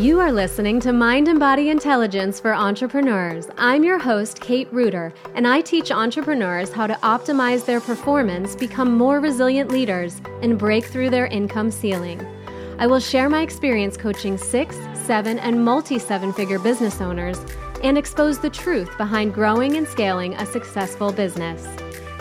You are listening to Mind and Body Intelligence for Entrepreneurs. I'm your host, Kate Reuter, and I teach entrepreneurs how to optimize their performance, become more resilient leaders, and break through their income ceiling. I will share my experience coaching six, seven, and multi seven figure business owners and expose the truth behind growing and scaling a successful business.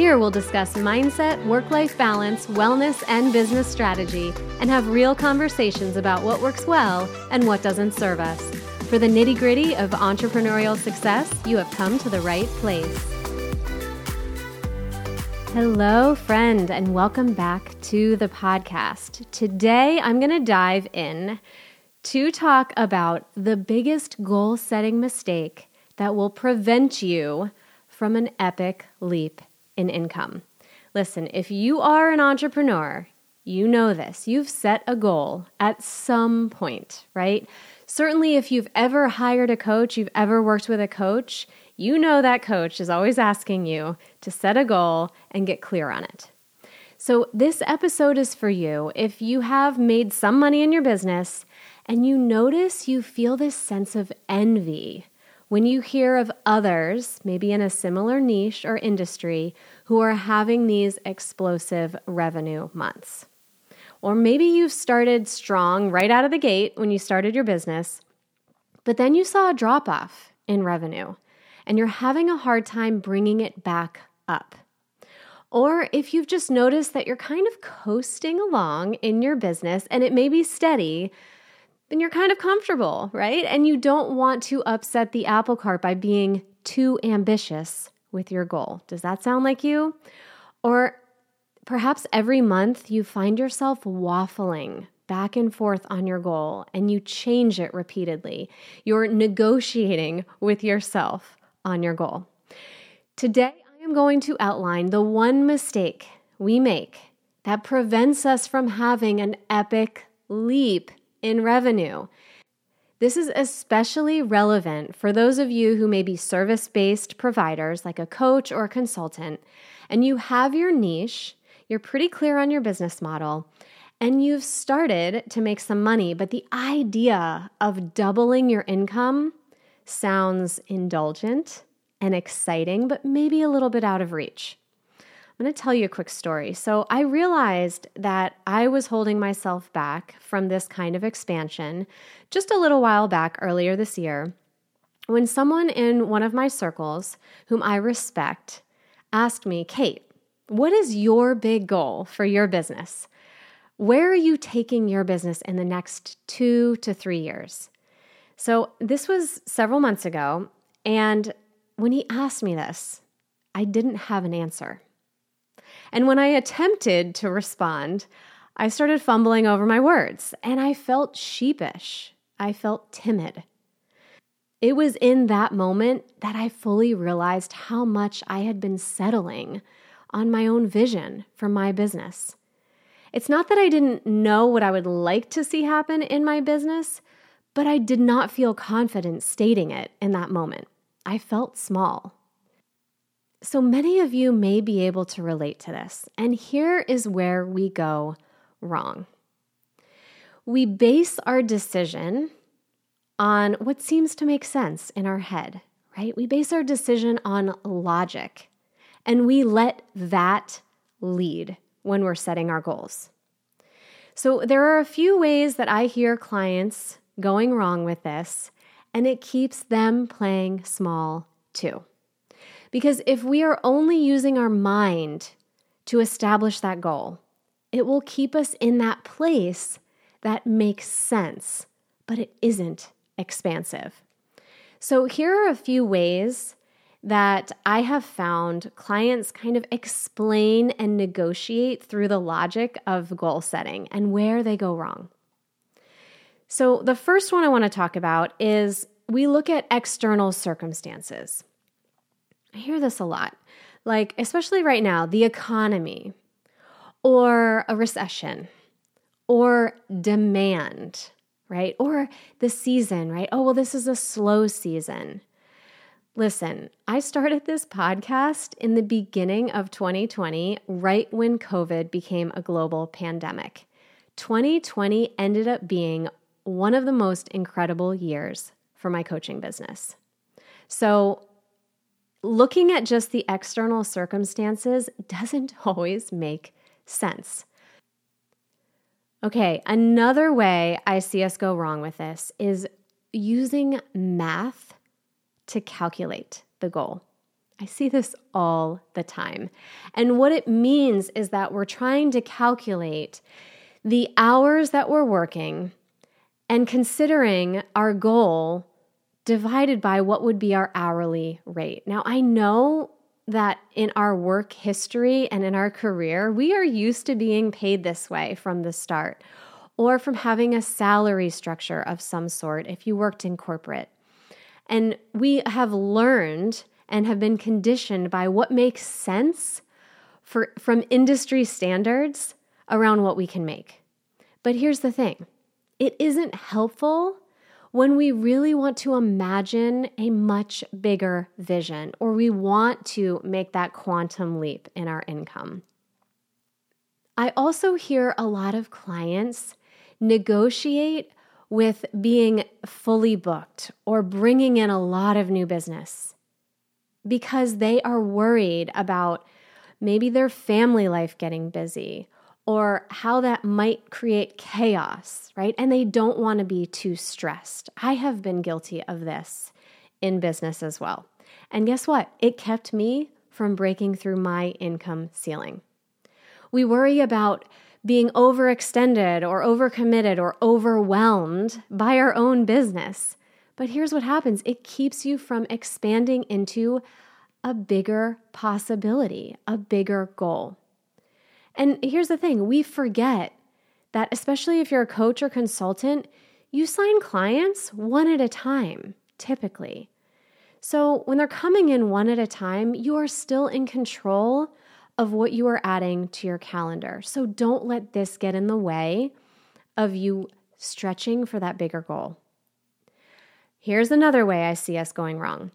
Here we'll discuss mindset, work life balance, wellness, and business strategy, and have real conversations about what works well and what doesn't serve us. For the nitty gritty of entrepreneurial success, you have come to the right place. Hello, friend, and welcome back to the podcast. Today I'm going to dive in to talk about the biggest goal setting mistake that will prevent you from an epic leap in income. Listen, if you are an entrepreneur, you know this. You've set a goal at some point, right? Certainly, if you've ever hired a coach, you've ever worked with a coach, you know that coach is always asking you to set a goal and get clear on it. So, this episode is for you if you have made some money in your business and you notice you feel this sense of envy when you hear of others, maybe in a similar niche or industry, who are having these explosive revenue months. Or maybe you've started strong right out of the gate when you started your business, but then you saw a drop off in revenue and you're having a hard time bringing it back up. Or if you've just noticed that you're kind of coasting along in your business and it may be steady, then you're kind of comfortable, right? And you don't want to upset the apple cart by being too ambitious with your goal. Does that sound like you? Or perhaps every month you find yourself waffling back and forth on your goal and you change it repeatedly. You're negotiating with yourself on your goal. Today, I am going to outline the one mistake we make that prevents us from having an epic leap in revenue. This is especially relevant for those of you who may be service based providers like a coach or a consultant, and you have your niche, you're pretty clear on your business model, and you've started to make some money, but the idea of doubling your income sounds indulgent and exciting, but maybe a little bit out of reach. I'm going to tell you a quick story. So, I realized that I was holding myself back from this kind of expansion just a little while back earlier this year when someone in one of my circles, whom I respect, asked me, Kate, what is your big goal for your business? Where are you taking your business in the next two to three years? So, this was several months ago. And when he asked me this, I didn't have an answer. And when I attempted to respond, I started fumbling over my words and I felt sheepish. I felt timid. It was in that moment that I fully realized how much I had been settling on my own vision for my business. It's not that I didn't know what I would like to see happen in my business, but I did not feel confident stating it in that moment. I felt small. So many of you may be able to relate to this, and here is where we go wrong. We base our decision on what seems to make sense in our head, right? We base our decision on logic, and we let that lead when we're setting our goals. So, there are a few ways that I hear clients going wrong with this, and it keeps them playing small too. Because if we are only using our mind to establish that goal, it will keep us in that place that makes sense, but it isn't expansive. So, here are a few ways that I have found clients kind of explain and negotiate through the logic of goal setting and where they go wrong. So, the first one I want to talk about is we look at external circumstances. I hear this a lot, like, especially right now, the economy or a recession or demand, right? Or the season, right? Oh, well, this is a slow season. Listen, I started this podcast in the beginning of 2020, right when COVID became a global pandemic. 2020 ended up being one of the most incredible years for my coaching business. So, looking at just the external circumstances doesn't always make sense. Okay, another way I see us go wrong with this is using math to calculate the goal. I see this all the time. And what it means is that we're trying to calculate the hours that we're working and considering our goal divided by what would be our hourly rate. Now, I know that in our work history and in our career, we are used to being paid this way from the start or from having a salary structure of some sort if you worked in corporate. And we have learned and have been conditioned by what makes sense for, from industry standards around what we can make. But here's the thing it isn't helpful when we really want to imagine a much bigger vision or we want to make that quantum leap in our income. I also hear a lot of clients negotiate with being fully booked or bringing in a lot of new business because they are worried about maybe their family life getting busy or how that might create chaos, right? And they don't want to be too stressed. I have been guilty of this in business as well. And guess what? It kept me from breaking through my income ceiling. We worry about being overextended or overcommitted or overwhelmed by our own business. But here's what happens it keeps you from expanding into a bigger possibility, a bigger goal. And here's the thing we forget that, especially if you're a coach or consultant, you sign clients one at a time, typically. So when they're coming in one at a time, you are still in control of what you are adding to your calendar. So don't let this get in the way of you stretching for that bigger goal. Here's another way I see us going wrong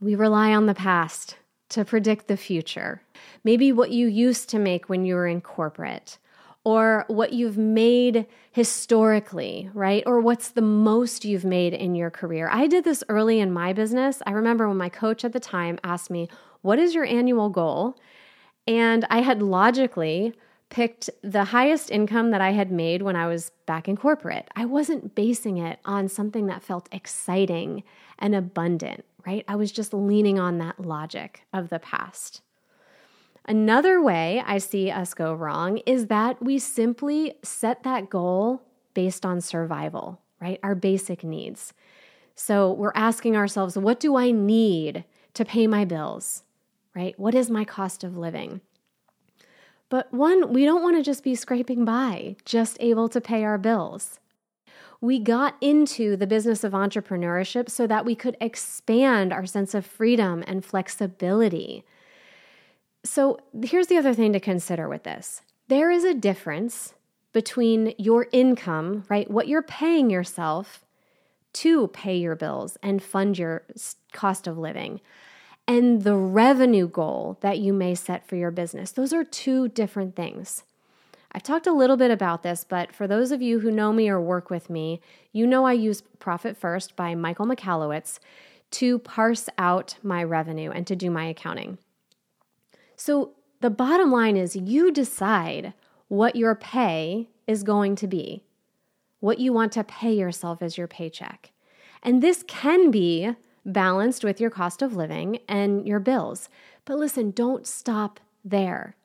we rely on the past to predict the future. Maybe what you used to make when you were in corporate, or what you've made historically, right? Or what's the most you've made in your career. I did this early in my business. I remember when my coach at the time asked me, What is your annual goal? And I had logically picked the highest income that I had made when I was back in corporate. I wasn't basing it on something that felt exciting and abundant, right? I was just leaning on that logic of the past. Another way I see us go wrong is that we simply set that goal based on survival, right? Our basic needs. So we're asking ourselves, what do I need to pay my bills, right? What is my cost of living? But one, we don't want to just be scraping by, just able to pay our bills. We got into the business of entrepreneurship so that we could expand our sense of freedom and flexibility. So, here's the other thing to consider with this there is a difference between your income, right? What you're paying yourself to pay your bills and fund your cost of living and the revenue goal that you may set for your business. Those are two different things. I've talked a little bit about this, but for those of you who know me or work with me, you know I use Profit First by Michael Michalowicz to parse out my revenue and to do my accounting. So the bottom line is you decide what your pay is going to be, what you want to pay yourself as your paycheck. And this can be balanced with your cost of living and your bills. But listen, don't stop there.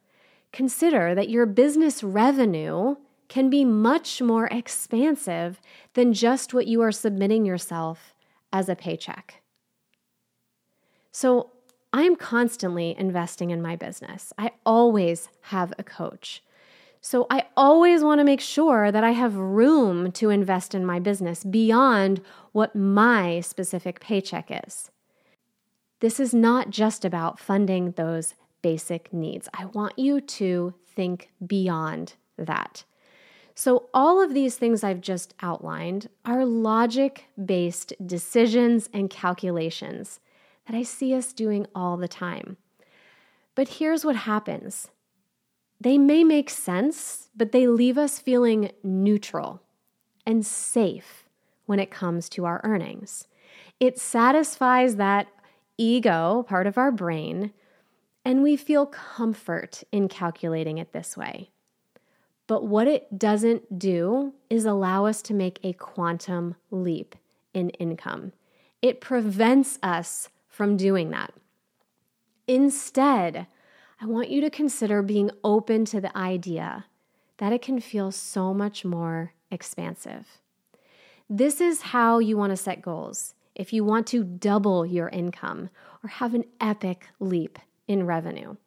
Consider that your business revenue can be much more expansive than just what you are submitting yourself as a paycheck. So, I'm constantly investing in my business. I always have a coach. So I always want to make sure that I have room to invest in my business beyond what my specific paycheck is. This is not just about funding those basic needs. I want you to think beyond that. So, all of these things I've just outlined are logic based decisions and calculations that I see us doing all the time. But here's what happens they may make sense, but they leave us feeling neutral and safe when it comes to our earnings. It satisfies that ego part of our brain, and we feel comfort in calculating it this way. But what it doesn't do is allow us to make a quantum leap in income. It prevents us from doing that. Instead, I want you to consider being open to the idea that it can feel so much more expansive. This is how you want to set goals if you want to double your income or have an epic leap in revenue.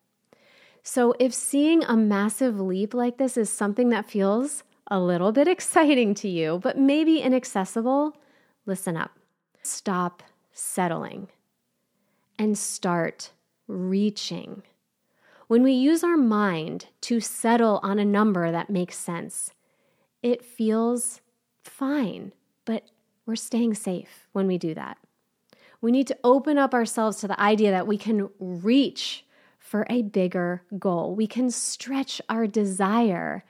So, if seeing a massive leap like this is something that feels a little bit exciting to you, but maybe inaccessible, listen up. Stop settling and start reaching. When we use our mind to settle on a number that makes sense, it feels fine, but we're staying safe when we do that. We need to open up ourselves to the idea that we can reach for a bigger goal. We can stretch our desire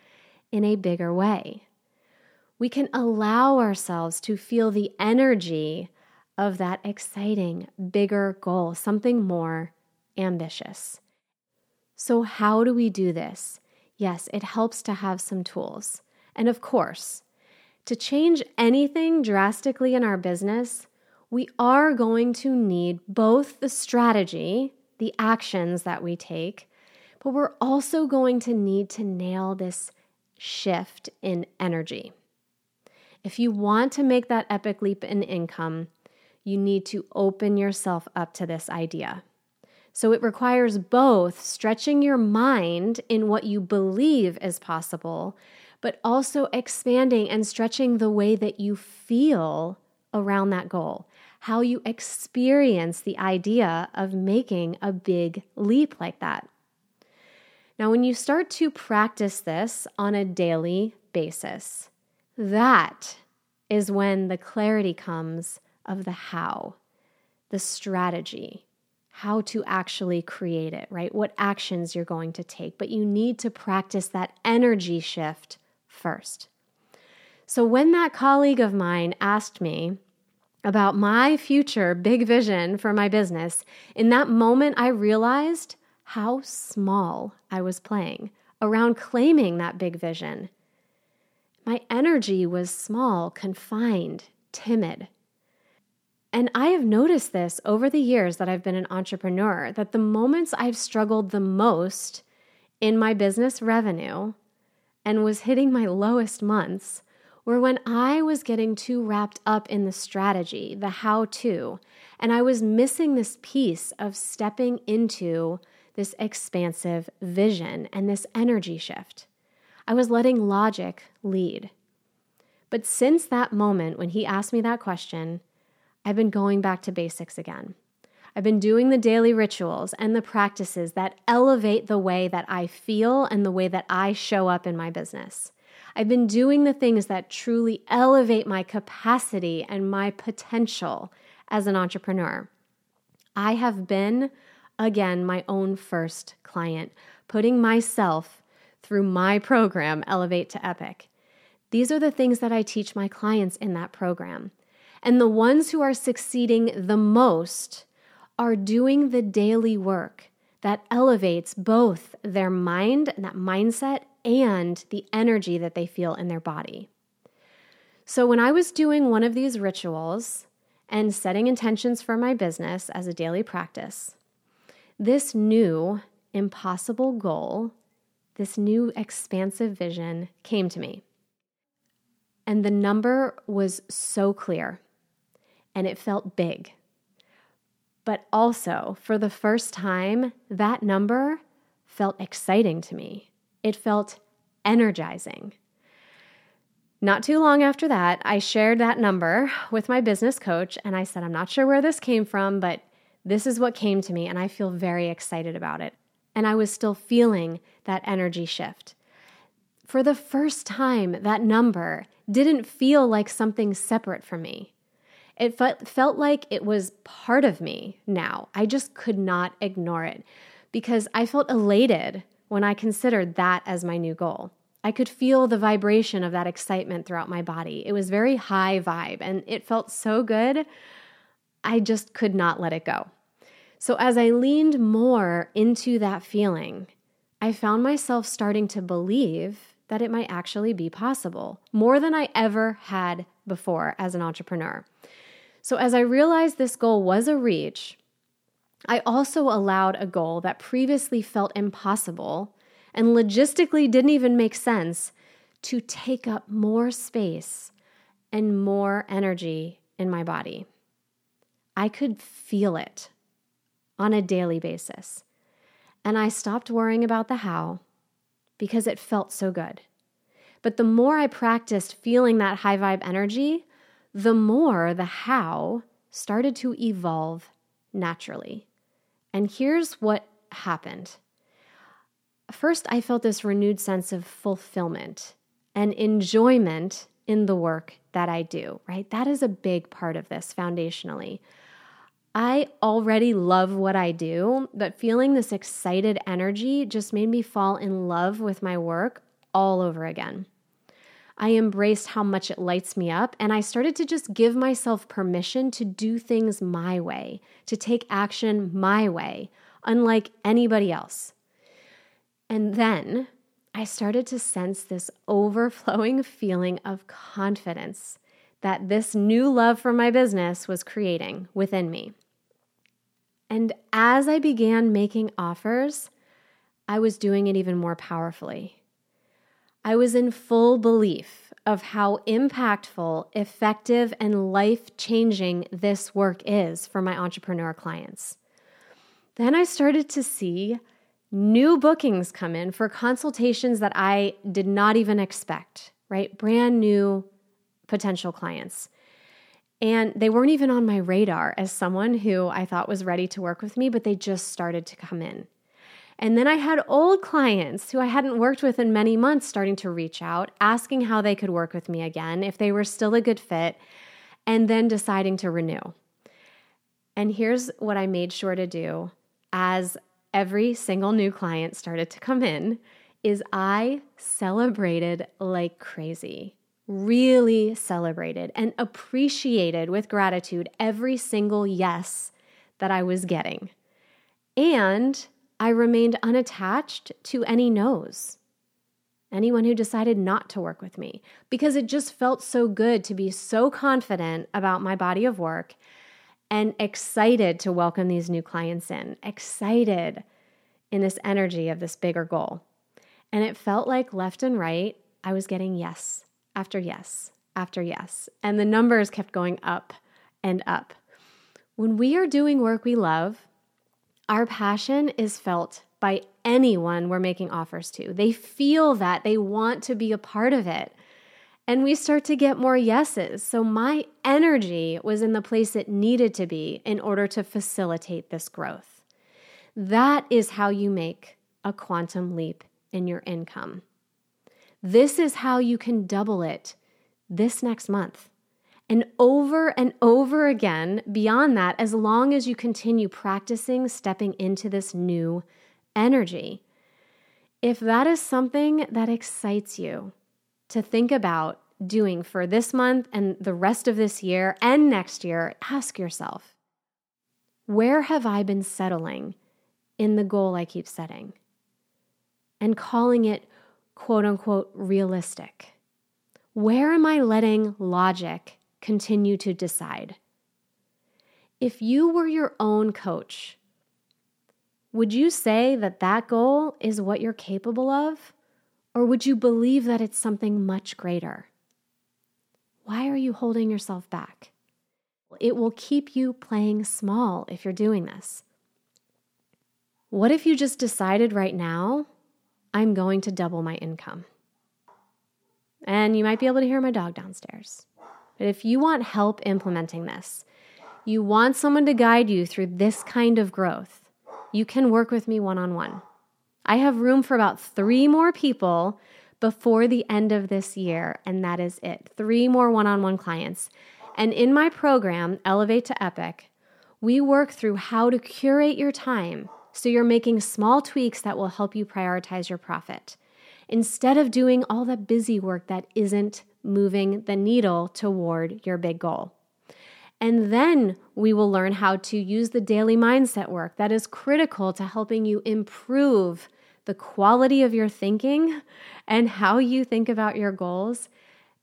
in a bigger way. We can allow ourselves to feel the energy of that exciting, bigger goal, something more ambitious. So, how do we do this? Yes, it helps to have some tools. And of course, to change anything drastically in our business, we are going to need both the strategy the actions that we take, but we're also going to need to nail this shift in energy. If you want to make that epic leap in income, you need to open yourself up to this idea. So it requires both stretching your mind in what you believe is possible, but also expanding and stretching the way that you feel around that goal how you experience the idea of making a big leap like that. Now, when you start to practice this on a daily basis, that is when the clarity comes of the how, the strategy, how to actually create it, right? What actions you're going to take. But you need to practice that energy shift first. So, when that colleague of mine asked me, about my future big vision for my business, in that moment, I realized how small I was playing around claiming that big vision. My energy was small, confined, timid. And I have noticed this over the years that I've been an entrepreneur that the moments I've struggled the most in my business revenue and was hitting my lowest months were when I was getting too wrapped up in the strategy, the how to, and I was missing this piece of stepping into this expansive vision and this energy shift. I was letting logic lead. But since that moment when he asked me that question, I've been going back to basics again. I've been doing the daily rituals and the practices that elevate the way that I feel and the way that I show up in my business. I've been doing the things that truly elevate my capacity and my potential as an entrepreneur. I have been, again, my own first client, putting myself through my program, Elevate to Epic. These are the things that I teach my clients in that program. And the ones who are succeeding the most are doing the daily work that elevates both their mind and that mindset and the energy that they feel in their body. So, when I was doing one of these rituals and setting intentions for my business as a daily practice, this new impossible goal, this new expansive vision came to me. And the number was so clear and it felt big. But also, for the first time, that number felt exciting to me. It felt energizing. Not too long after that, I shared that number with my business coach and I said, I'm not sure where this came from, but this is what came to me and I feel very excited about it. And I was still feeling that energy shift. For the first time, that number didn't feel like something separate from me. It felt like it was part of me now. I just could not ignore it because I felt elated when I considered that as my new goal. I could feel the vibration of that excitement throughout my body. It was very high vibe and it felt so good. I just could not let it go. So, as I leaned more into that feeling, I found myself starting to believe that it might actually be possible more than I ever had before as an entrepreneur. So, as I realized this goal was a reach, I also allowed a goal that previously felt impossible and logistically didn't even make sense to take up more space and more energy in my body. I could feel it on a daily basis. And I stopped worrying about the how because it felt so good. But the more I practiced feeling that high vibe energy, the more the how started to evolve naturally. And here's what happened. First, I felt this renewed sense of fulfillment and enjoyment in the work that I do, right? That is a big part of this foundationally. I already love what I do, but feeling this excited energy just made me fall in love with my work all over again. I embraced how much it lights me up, and I started to just give myself permission to do things my way, to take action my way, unlike anybody else. And then I started to sense this overflowing feeling of confidence that this new love for my business was creating within me. And as I began making offers, I was doing it even more powerfully. I was in full belief of how impactful, effective, and life changing this work is for my entrepreneur clients. Then I started to see new bookings come in for consultations that I did not even expect, right? Brand new potential clients. And they weren't even on my radar as someone who I thought was ready to work with me, but they just started to come in. And then I had old clients who I hadn't worked with in many months starting to reach out, asking how they could work with me again, if they were still a good fit, and then deciding to renew. And here's what I made sure to do as every single new client started to come in is I celebrated like crazy. Really celebrated and appreciated with gratitude every single yes that I was getting. And I remained unattached to any no's, anyone who decided not to work with me, because it just felt so good to be so confident about my body of work and excited to welcome these new clients in, excited in this energy of this bigger goal. And it felt like left and right, I was getting yes after yes after yes. And the numbers kept going up and up. When we are doing work we love, our passion is felt by anyone we're making offers to. They feel that, they want to be a part of it. And we start to get more yeses. So my energy was in the place it needed to be in order to facilitate this growth. That is how you make a quantum leap in your income. This is how you can double it this next month and over and over again beyond that, as long as you continue practicing stepping into this new energy. If that is something that excites you to think about doing for this month and the rest of this year and next year, ask yourself where have I been settling in the goal I keep setting? And calling it quote unquote realistic. Where am I letting logic continue to decide. If you were your own coach, would you say that that goal is what you're capable of? Or would you believe that it's something much greater? Why are you holding yourself back? It will keep you playing small if you're doing this. What if you just decided right now, I'm going to double my income? And you might be able to hear my dog downstairs. But if you want help implementing this, you want someone to guide you through this kind of growth, you can work with me one on one. I have room for about three more people before the end of this year, and that is it. Three more one on one clients. And in my program, Elevate to Epic, we work through how to curate your time so you're making small tweaks that will help you prioritize your profit. instead of doing all the busy work that isn't moving the needle toward your big goal. And then we will learn how to use the daily mindset work that is critical to helping you improve the quality of your thinking and how you think about your goals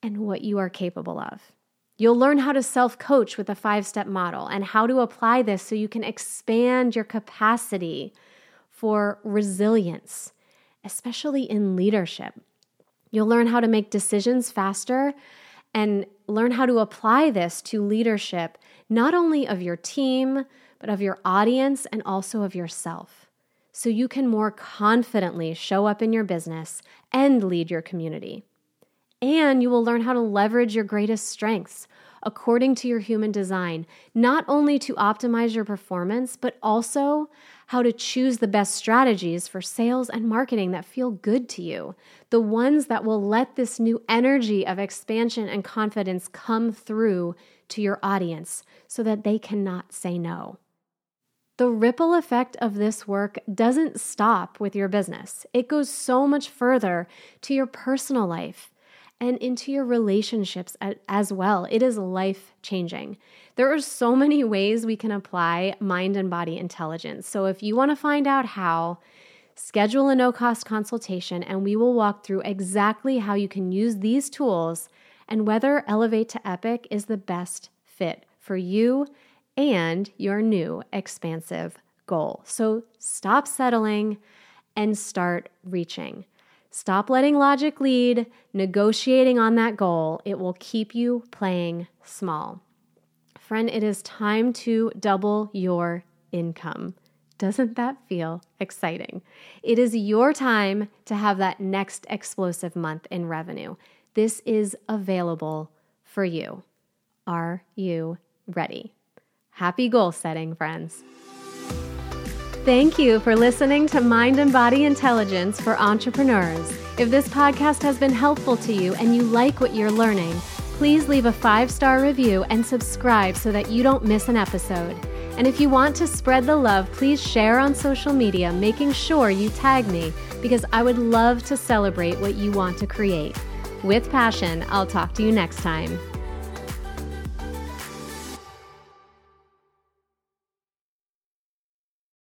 and what you are capable of. You'll learn how to self coach with a five step model and how to apply this so you can expand your capacity for resilience, especially in leadership. You'll learn how to make decisions faster and learn how to apply this to leadership, not only of your team, but of your audience and also of yourself. So you can more confidently show up in your business and lead your community. And you will learn how to leverage your greatest strengths according to your human design, not only to optimize your performance, but also how to choose the best strategies for sales and marketing that feel good to you, the ones that will let this new energy of expansion and confidence come through to your audience so that they cannot say no. The ripple effect of this work doesn't stop with your business. It goes so much further to your personal life and into your relationships as well. It is life changing. There are so many ways we can apply mind and body intelligence. So if you want to find out how, schedule a no cost consultation and we will walk through exactly how you can use these tools and whether Elevate to Epic is the best fit for you and your new expansive goal. So stop settling and start reaching. Stop letting logic lead, negotiating on that goal. It will keep you playing small. Friend, it is time to double your income. Doesn't that feel exciting? It is your time to have that next explosive month in revenue. This is available for you. Are you ready? Happy goal setting, friends. Thank you for listening to Mind and Body Intelligence for Entrepreneurs. If this podcast has been helpful to you and you like what you're learning, please leave a five star review and subscribe so that you don't miss an episode. And if you want to spread the love, please share on social media, making sure you tag me because I would love to celebrate what you want to create. With passion, I'll talk to you next time.